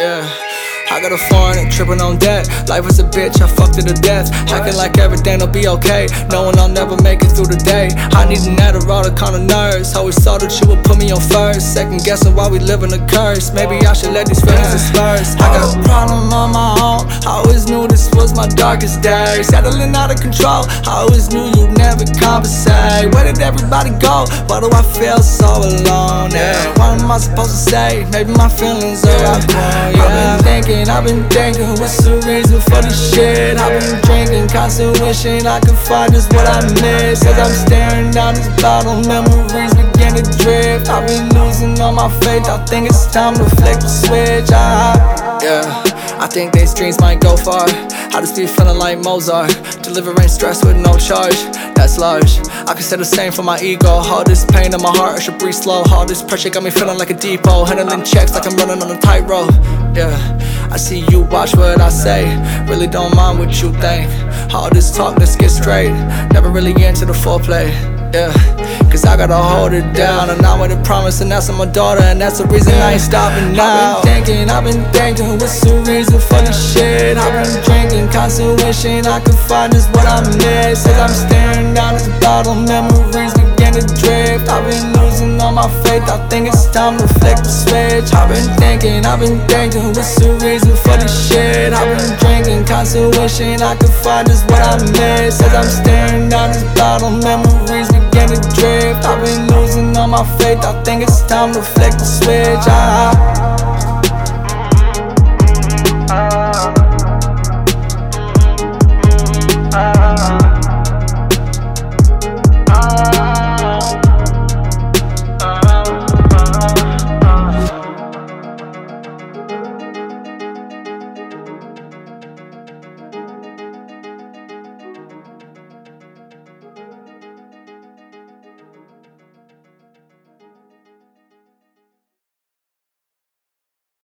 Yeah got a foreign, tripping on debt. Life is a bitch, I fucked it to death. Acting like everything'll be okay, knowing I'll never make it through the day. I need an Adderall to calm the nerves. Always thought that you would put me on first. Second guessing why we live in a curse. Maybe I should let these feelings disperse. I got a oh. problem on my own. I always knew this was my darkest day. Settling out of control. I always knew you'd never compensate. Where did everybody go? Why do I feel so alone? Yeah. What am I supposed to say? Maybe my feelings are out yeah. I've been thinking, I've been thinking, what's the reason for this shit? I've been drinking, constant wishing I could find just what I miss. As I'm staring down this bottle, memories begin to drift. I've been losing all my faith. I think it's time to flick the switch. Ah, yeah. I think these dreams might go far. I just be feeling like Mozart, delivering stress with no charge. That's large. I can say the same for my ego. All this pain in my heart, I should breathe slow. All this pressure got me feeling like a depot, handling checks like I'm running on a tightrope. Yeah, I see you watch what I say. Really don't mind what you think. All this talk, let's get straight. Never really get into the foreplay. Yeah, cause I gotta hold it down. And I'm with a promise, and that's on my daughter, and that's the reason I ain't stopping now. I've been thinking, I've been thinking, what's the reason for this shit? I've been drinking, consolation I could find just what I miss. As I'm staring down this bottle, memories to drift. I've been losing all my faith, I think it's time to flick the switch. I've been thinking, I've been thinking, what's the reason for this shit? I've been drinking, constant wishing I could find just what I miss. As I'm staring down this bottle, memories begin to drift. I've been losing all my faith. I think it's time to flick the switch. Ah.